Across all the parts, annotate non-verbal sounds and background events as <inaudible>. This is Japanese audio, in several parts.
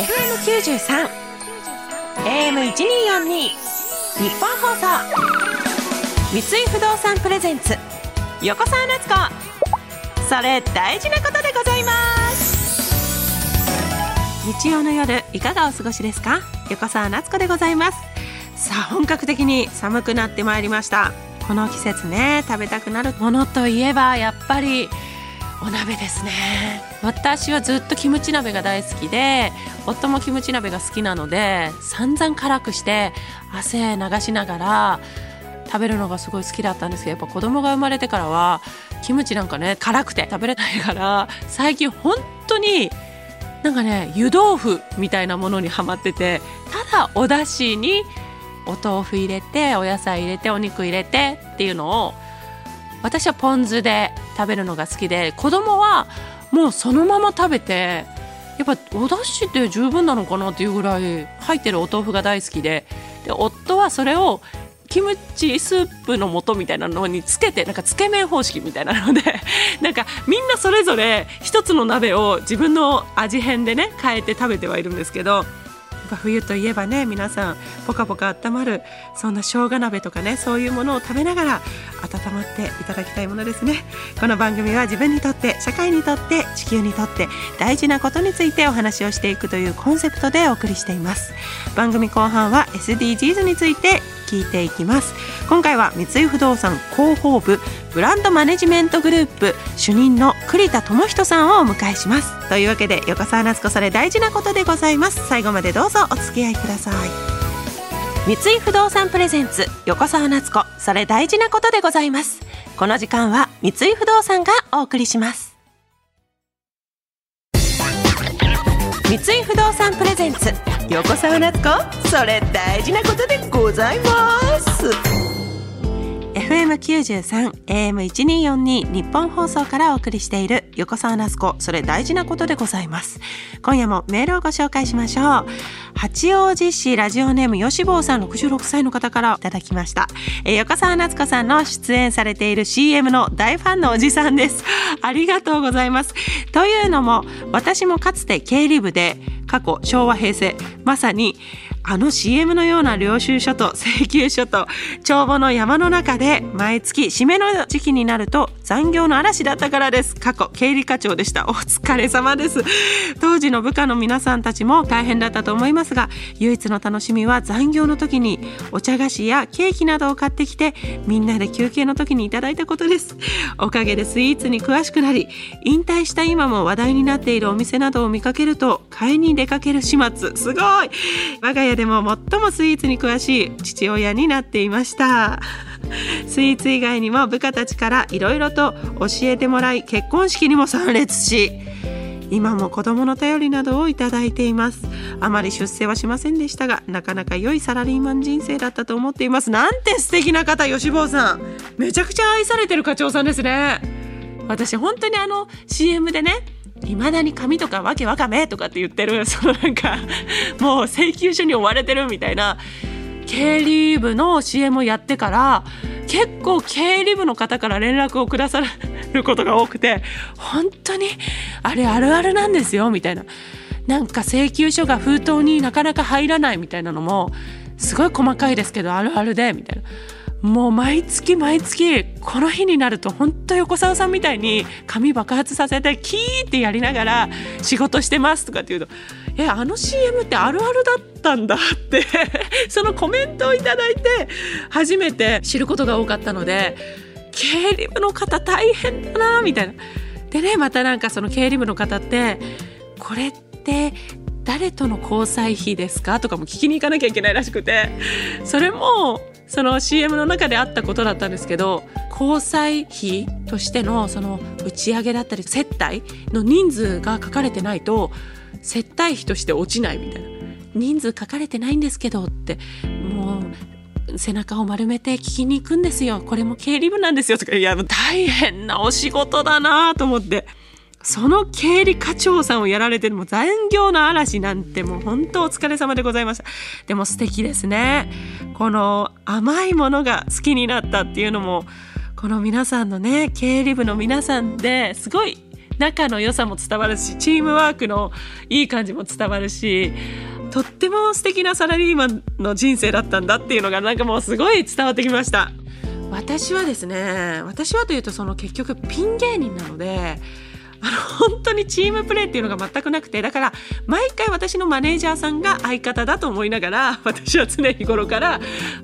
FM93 AM1242 日本放送。三井不動産プレゼンツ横澤夏子。それ大事なことでございます。日曜の夜いかがお過ごしですか？横澤夏子でございます。さあ本格的に寒くなってまいりました。この季節ね食べたくなるものといえばやっぱりお鍋ですね。私はずっとキムチ鍋が大好きで夫もキムチ鍋が好きなので散々辛くして汗流しながら食べるのがすごい好きだったんですけどやっぱ子供が生まれてからはキムチなんかね辛くて食べれないから最近本当になんかね湯豆腐みたいなものにはまっててただお出汁にお豆腐入れてお野菜入れてお肉入れてっていうのを私はポン酢で食べるのが好きで子供はもうそのまま食べてやっぱお出汁って十分なのかなっていうぐらい入ってるお豆腐が大好きでで夫はそれをキムチスープの素みたいなのにつけてなんかつけ麺方式みたいなので <laughs> なんかみんなそれぞれ一つの鍋を自分の味変でね変えて食べてはいるんですけどぱ冬といえばね皆さんポカポカ温まるそんな生姜鍋とかねそういうものを食べながら温まっていただきたいものですね。この番組は自分にとって社会にとって地球にとって大事なことについてお話をしていくというコンセプトでお送りしています。番組後半は SDGs について聞いていきます。今回は三井不動産広報部ブランドマネジメントグループ主任の栗田智人さんをお迎えします。というわけで横澤夏子それ大事なことでございます。最後までどうぞお付き合いください。三井不動産プレゼンツ横澤夏子それ大事なことでございます。この時間は三井不動産がお送りします。三井不動産プレゼンツ。横澤夏子それ大事なことでございます。FM93 AM1242 日本放送からお送りしている横澤夏子それ大事なことでございます。今夜もメールをご紹介しましょう。八王子市ラジオネーム吉坊さん66歳の方からいただきました、横澤夏子さんの出演されている CM の大ファンのおじさんです。ありがとうございます。というのも私もかつて経理部で過去昭和平成まさにあの CM のような領収書と請求書と帳簿の山の中で毎月締めの時期になると残業の嵐だったからです。過去経理課長でした。お疲れ様です。当時の部下の皆さんたちも大変だったと思いますが唯一の楽しみは残業の時にお茶菓子やケーキなどを買ってきてみんなで休憩の時にいただいたことです。おかげでスイーツに詳しくなり引退した今も話題になっているお店などを見かけると買いに出かける始末。すごい。我が家でも最もスイーツに詳しい父親になっていました。スイーツ以外にも部下たちからいろいろとと教えてもらい結婚式にも参列し今も子供の頼りなどをいただいています。あまり出世はしませんでしたがなかなか良いサラリーマン人生だったと思っています。なんて素敵な方吉坊さん。めちゃくちゃ愛されてる課長さんですね。私本当にあの CM でねいまだに紙とかわけわかめとかって言ってるそのなんかもう請求書に追われてるみたいな経理部の CM をやってから結構経理部の方から連絡をくださることが多くて本当にあれあるあるなんですよみたいななんか請求書が封筒になかなか入らないみたいなのもすごい細かいですけどあるあるでみたいな。もう毎月毎月この日になると本当横澤さんみたいに髪爆発させてキーってやりながら仕事してますとかっていうとえあの CM ってあるあるだったんだって <laughs> そのコメントをいいて初めて知ることが多かったので経理部の方大変だなみたいな。でねまたなんかその経理部の方ってこれって誰との交際費ですか？とかも聞きに行かなきゃいけないらしくてそれもその CM の中であったことだったんですけど交際費としてのその打ち上げだったり接待の人数が書かれてないと接待費として落ちないみたいな。人数書かれてないんですけどってもう背中を丸めて聞きに行くんですよ。これも経理部なんですよ。とかいや大変なお仕事だなと思って。その経理課長さんをやられてるも残業の嵐なんてもう本当お疲れ様でございました。でも素敵ですね。この甘いものが好きになったっていうのもこの皆さんのね経理部の皆さんですごい仲の良さも伝わるしチームワークのいい感じも伝わるしとっても素敵なサラリーマンの人生だったんだっていうのがなんかもうすごい伝わってきました。私はですね私はというとその結局ピン芸人なのであの本にチームプレーっていうのが全くなくてだから毎回私のマネージャーさんが相方だと思いながら <laughs> 私は常日頃から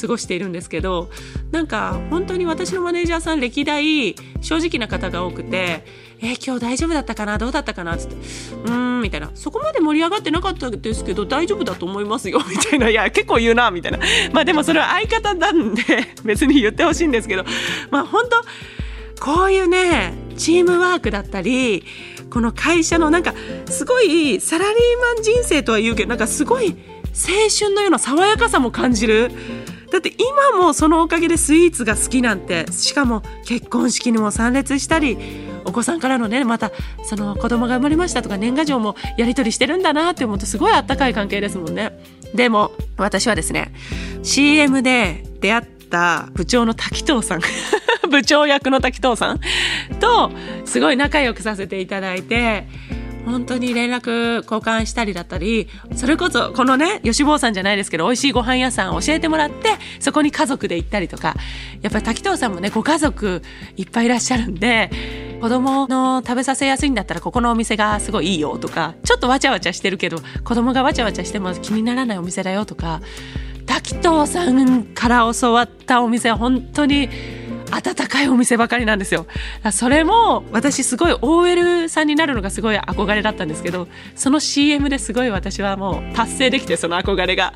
過ごしているんですけどなんか本当に私のマネージャーさん歴代正直な方が多くて「え、今日大丈夫だったかな？どうだったかな?」っつって「うん」みたいな「そこまで盛り上がってなかったですけど大丈夫だと思いますよ」<laughs> みたいな「いや結構言うな」みたいな。まあでもそれは相方なんで別に言ってほしいんですけど。まあ本当こういうねチームワークだったりこの会社のなんかすごいサラリーマン人生とは言うけどなんかすごい青春のような爽やかさも感じる。だって今もそのおかげでスイーツが好きなんてしかも結婚式にも参列したりお子さんからのねまたその子供が生まれましたとか年賀状もやり取りしてるんだなって思うとすごいあったかい関係ですもんね。でも私はですね CM で出会った部長の滝藤さん。<laughs> 部長役の滝藤さんとすごい仲良くさせていただいて本当に連絡交換したりだったりそれこそこのね吉坊さんじゃないですけど美味しいご飯屋さん教えてもらってそこに家族で行ったりとかやっぱり滝藤さんもねご家族いっぱいいらっしゃるんで子供の食べさせやすいんだったらここのお店がすごいいいよとかちょっとわちゃわちゃしてるけど子供がわちゃわちゃしても気にならないお店だよとか滝藤さんから教わったお店は本当に温かいお店ばかりなんですよ。それも私すごい OL さんになるのがすごい憧れだったんですけどその CM ですごい私はもう達成できてその憧れが。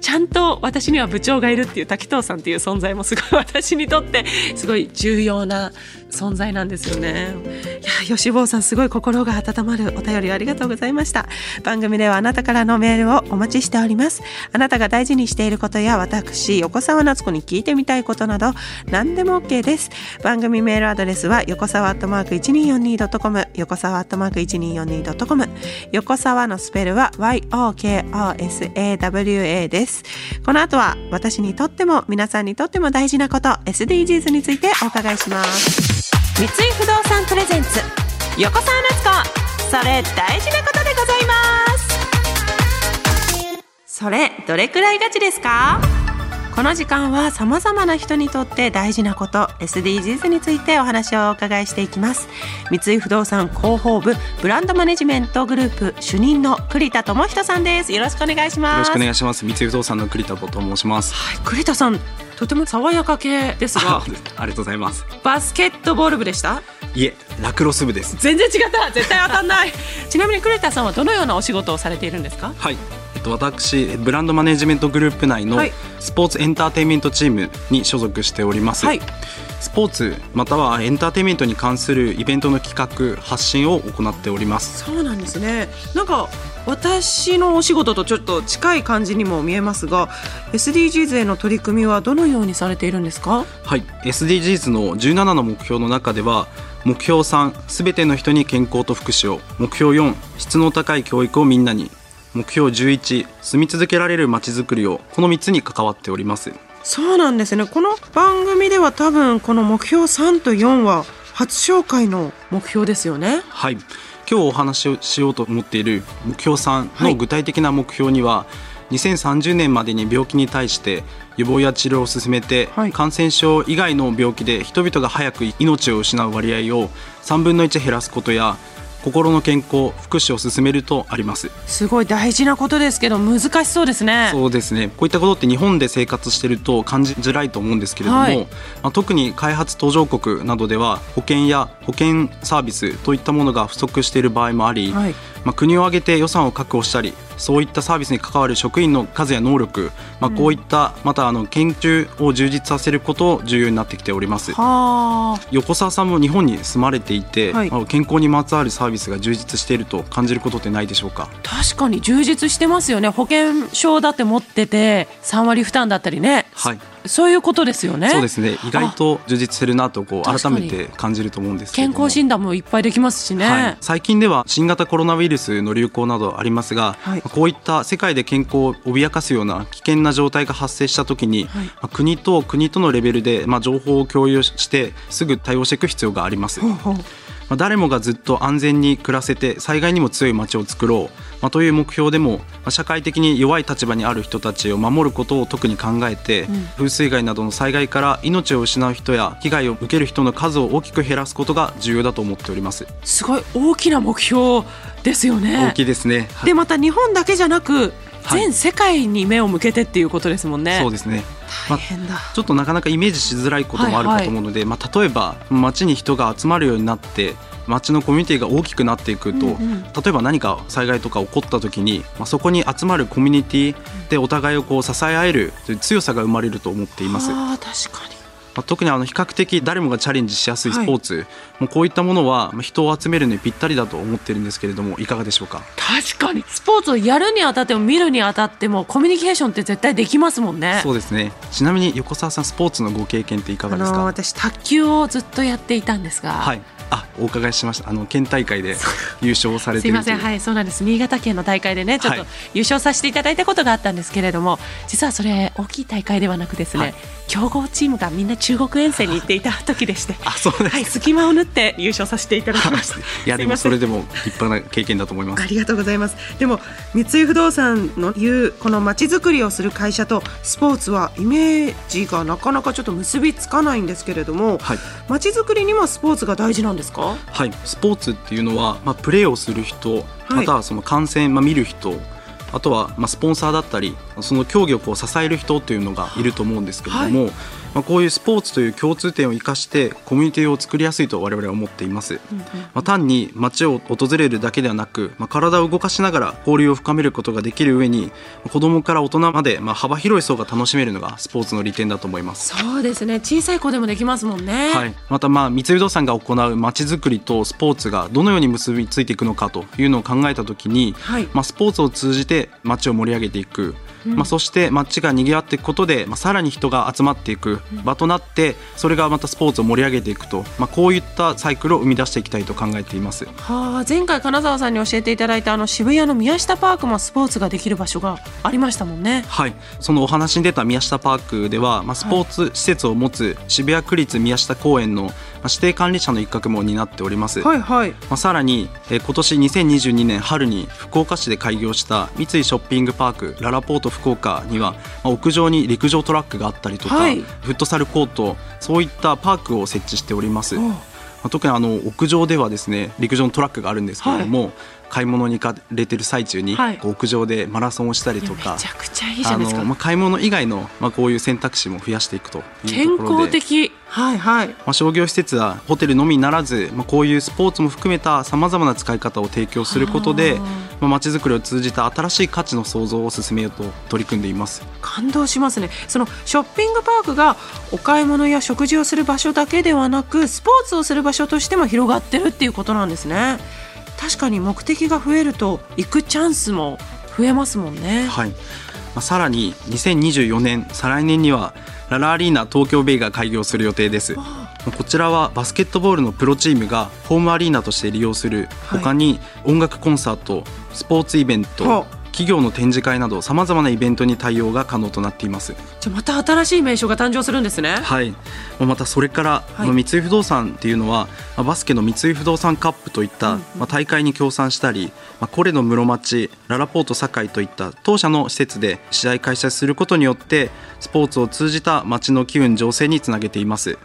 ちゃんと私には部長がいるっていう滝藤さんっていう存在もすごい私にとってすごい重要な存在なんですよね。いや吉坊さんすごい心が温まるお便りありがとうございました。番組ではあなたからのメールをお待ちしております。あなたが大事にしていることや私横澤夏子に聞いてみたいことなど何でも OK です。番組メールアドレスは横澤アットマーク 1242.com 横澤アットマーク 1242.com 横澤のスペルは YOKOSAWA です。この後は私にとっても皆さんにとっても大事なこと SDGs についてお伺いします。三井不動産プレゼンツ横澤夏子。それ大事なことでございます。それどれくらいガチですか？この時間は様々な人にとって大事なこと SDGs についてお話をお伺いしていきます。三井不動産広報部ブランドマネジメントグループ主任の栗田智人さんです。よろしくお願いします。よろしくお願いします。三井不動産の栗田と申します。はい栗田さんとても爽やか系ですが。<laughs> ありがとうございます。バスケットボール部でした？いえラクロス部です。全然違った。絶対当たんない。<laughs> ちなみに栗田さんはどのようなお仕事をされているんですか？はいと私ブランドマネジメントグループ内のはい。スポーツエンターテインメントチームに所属しております、はい。スポーツまたはエンターテインメントに関するイベントの企画発信を行っております。そうなんですね。なんか私のお仕事とちょっと近い感じにも見えますが SDGs への取り組みはどのようにされているんですか？はい。SDGs の17の目標の中では目標3すべての人に健康と福祉を。目標4質の高い教育をみんなに目標11住み続けられるまちづくりをこの3つに関わっております。そうなんですね。この番組では多分この目標3と4は初紹介の目標ですよね。はい。今日お話をしようと思っている目標3の具体的な目標には、2030年までに病気に対して予防や治療を進めて、はい。感染症以外の病気で人々が早く命を失う割合を3分の1減らすことや心の健康福祉を進めるとあります。すごい大事なことですけど難しそうですね。そうですね。こういったことって日本で生活してると感じづらいと思うんですけれども、はい。まあ、特に開発途上国などでは保険や保険サービスといったものが不足している場合もあり、はいまあ、国を挙げて予算を確保したりそういったサービスに関わる職員の数や能力、まあ、こういった、またあの研究を充実させること重要になってきております。はあ。横澤さんも日本に住まれていて、はい。まあ健康にまつわるサービスが充実していると感じることってないでしょうか？確かに充実してますよね。保険証だって持ってて3割負担だったりね。はいそういうことですよね。そうですね。意外と充実してるなとこう改めて感じると思うんです健ども。康診断もいっぱいできますしね、はい、最近では新型コロナウイルスの流行などありますが、はい。こういった世界で健康を脅かすような危険な状態が発生した時に、はい。まあ国と国とのレベルで、まあ、情報を共有してすぐ対応していく必要があります。ほうほうまあ、誰もがずっと安全に暮らせて災害にも強い街を作ろう、まあ、という目標でも、まあ、社会的に弱い立場にある人たちを守ることを特に考えて、うん、風水害などの災害から命を失う人や被害を受ける人の数を大きく減らすことが重要だと思っております。すごい大きな目標ですよね。大きいですね、はい、でまた日本だけじゃなく全世界に目を向けてっていうことですもんね。そうですね。まあ、ちょっとなかなかイメージしづらいこともあるかと思うので、はいはい、まあ、例えば街に人が集まるようになって街のコミュニティが大きくなっていくと、うんうん、例えば何か災害とか起こった時に、まあ、そこに集まるコミュニティでお互いをこう支え合えるという強さが生まれると思っています。あ確かにまあ、特にあの比較的誰もがチャレンジしやすいスポーツ、はい、もうこういったものは人を集めるのにぴったりだと思ってるんですけれどもいかがでしょうか？確かに。スポーツをやるにあたっても見るにあたってもコミュニケーションって絶対できますもんね。そうですね。ちなみに横澤さんスポーツのご経験っていかがですか？私卓球をずっとやっていたんですが、はい、あお伺いしました。あの県大会で優勝されてすいません。はいそうなんです。新潟県の大会でねちょっと優勝させていただいたことがあったんですけれども、はい、実はそれ大きい大会ではなくですね、はい、強豪チームがみんな中国遠征に行っていた時でしてあそうです、はい、隙間を縫って優勝させていただきました。い。やでもそれでも立派な経験だと思います。ありがとうございます。でも三井不動産の言うこのまちづくりをする会社とスポーツはイメージがなかなかちょっと結びつかないんですけれどもまち、づくりにもスポーツが大事なんですか？はい。スポーツっていうのは、まあ、プレーをする人、またはその観戦、まあ、見る人あとはまあスポンサーだったりその競技をこう支える人というのがいると思うんですけれども、はい、まあ、こういうスポーツという共通点を生かしてコミュニティを作りやすいと我々は思っています、うんうん、まあ、単に街を訪れるだけではなく、まあ、体を動かしながら交流を深めることができる上に子どもから大人まで、まあ、幅広い層が楽しめるのがスポーツの利点だと思います。そうですね。小さい子でもできますもんね、はい、またまあ三井不動産が行う街づくりとスポーツがどのように結びついていくのかというのを考えた時に、はい、まあ、スポーツを通じて街を盛り上げていくまあ、そして街が賑わっていくことで、まあ、さらに人が集まっていく場となってそれがまたスポーツを盛り上げていくと、まあ、こういったサイクルを生み出していきたいと考えています、はあ、前回金沢さんに教えていただいたあの渋谷の宮下パークもスポーツができる場所がありましたもんね。はい。そのお話に出た宮下パークでは、まあ、スポーツ施設を持つ渋谷区立宮下公園の指定管理者の一角も担っております、はいはい。まあ、さらに、えー、今年2022年春に福岡市で開業した三井ショッピングパークララポート福岡には、まあ、屋上に陸上トラックがあったりとか、はい、フットサルコートそういったパークを設置しております。まあ、特にあの屋上ではですね陸上のトラックがあるんですけれども、はい買い物に行かれてる最中に、こう屋上でマラソンをしたりとかめちゃくちゃいいじゃないですか、まあ、買い物以外の、まあ、こういう選択肢も増やしていくと健康的。はいはい。まあ、商業施設はホテルのみならず、まあ、こういうスポーツも含めたさまざまな使い方を提供することでまあ、街づくりを通じた新しい価値の創造を進めようと取り組んでいます。感動しますね。そのショッピングパークがお買い物や食事をする場所だけではなくスポーツをする場所としても広がってるっていうことなんですね。確かに目的が増えると行くチャンスも増えますもんね。はい。まあ、さらに2024年再来年にはララアリーナ東京ベイが開業する予定です。こちらはバスケットボールのプロチームがホームアリーナとして利用する。他に音楽コンサートスポーツイベント企業の展示会などさまざまなイベントに対応が可能となっています。じゃまた新しい名称が誕生するんですね。はい。またそれから、はい、三井不動産っていうのはバスケの三井不動産カップといった、まあ、大会に協賛したり、まあ、コレの室町ララポート堺といった当社の施設で試合開催することによってスポーツを通じた街の機運醸成につなげています。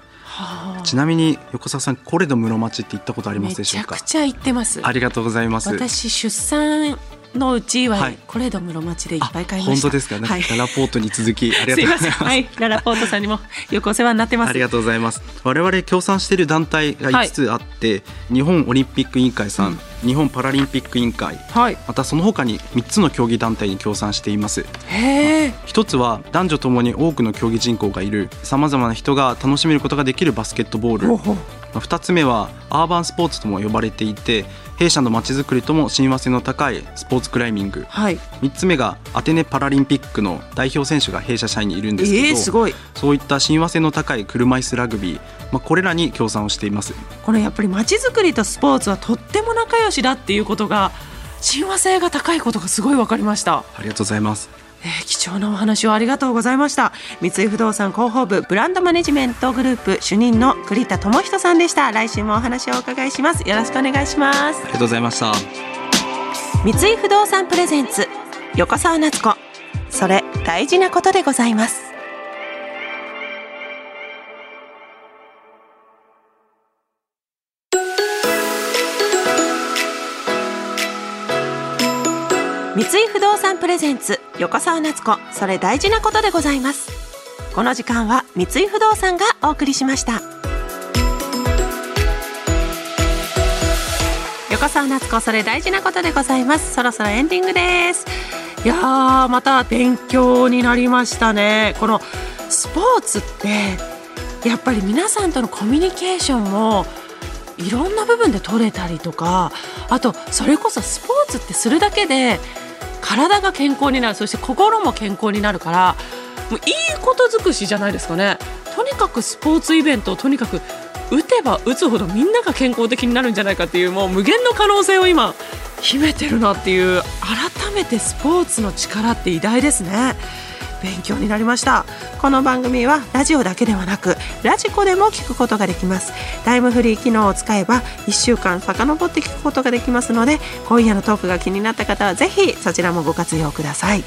ちなみに横澤さんコレド室町って行ったことありますでしょうか？めちゃくちゃ行ってます。ありがとうございます。私出産のうちは、これど室町でいっぱい買いました。本当ですか？ね。はい、ララポートに続き <laughs> ありがとうございます。はい、ララポートさんにもよくお世話になってます。ありがとうございます。我々協賛している団体が5つあって、はい、日本オリンピック委員会さん、うん、日本パラリンピック委員会、はい、またその他に3つの競技団体に協賛しています。へえ。一つは男女ともに多くの競技人口がいるさまざまな人が楽しめることができるバスケットボール。ほうほう2つ目はアーバンスポーツとも呼ばれていて弊社のまちづくりとも親和性の高いスポーツクライミング、はい、3つ目がアテネパラリンピックの代表選手が弊社社員にいるんですけど、えー、すごい。そういった親和性の高い車椅子ラグビー、まあ、これらに協賛をしています。これやっぱりまちづくりとスポーツはとっても仲良しだっていうことが親和性が高いことがすごい分かりました。ありがとうございますえー、貴重なお話をありがとうございました。三井不動産広報部ブランドマネジメントグループ主任の栗田智人さんでした。来週もお話をお伺いします。よろしくお願いします。ありがとうございました。三井不動産プレゼンツ横澤夏子。それ大事なことでございます三井不動産プレゼンツ横澤夏子。それ大事なことでございます。この時間は三井不動産がお送りしました。横澤夏子それ大事なことでございます。そろそろエンディングです。いやーまた勉強になりましたね。このスポーツってやっぱり皆さんとのコミュニケーションもいろんな部分で取れたりとかあとそれこそスポーツってするだけで体が健康になるそして心も健康になるからもういいこと尽くしじゃないですかね。とにかくスポーツイベントをとにかく打てば打つほどみんなが健康的になるんじゃないかっていうもう無限の可能性を今秘めてるなっていう改めてスポーツの力って偉大ですね。勉強になりました。この番組はラジオだけではなくラジコでも聞くことができます。タイムフリー機能を使えば1週間遡って聞くことができますので今夜のトークが気になった方はぜひそちらもご活用ください。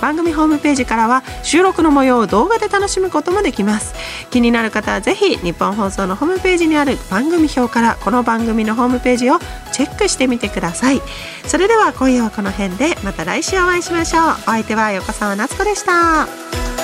番組ホームページからは収録の模様を動画で楽しむこともできます。気になる方はぜひ日本放送のホームページにある番組表からこの番組のホームページをチェックしてみてください。それでは今夜はこの辺でまた来週お会いしましょう。お相手は横澤夏子でした。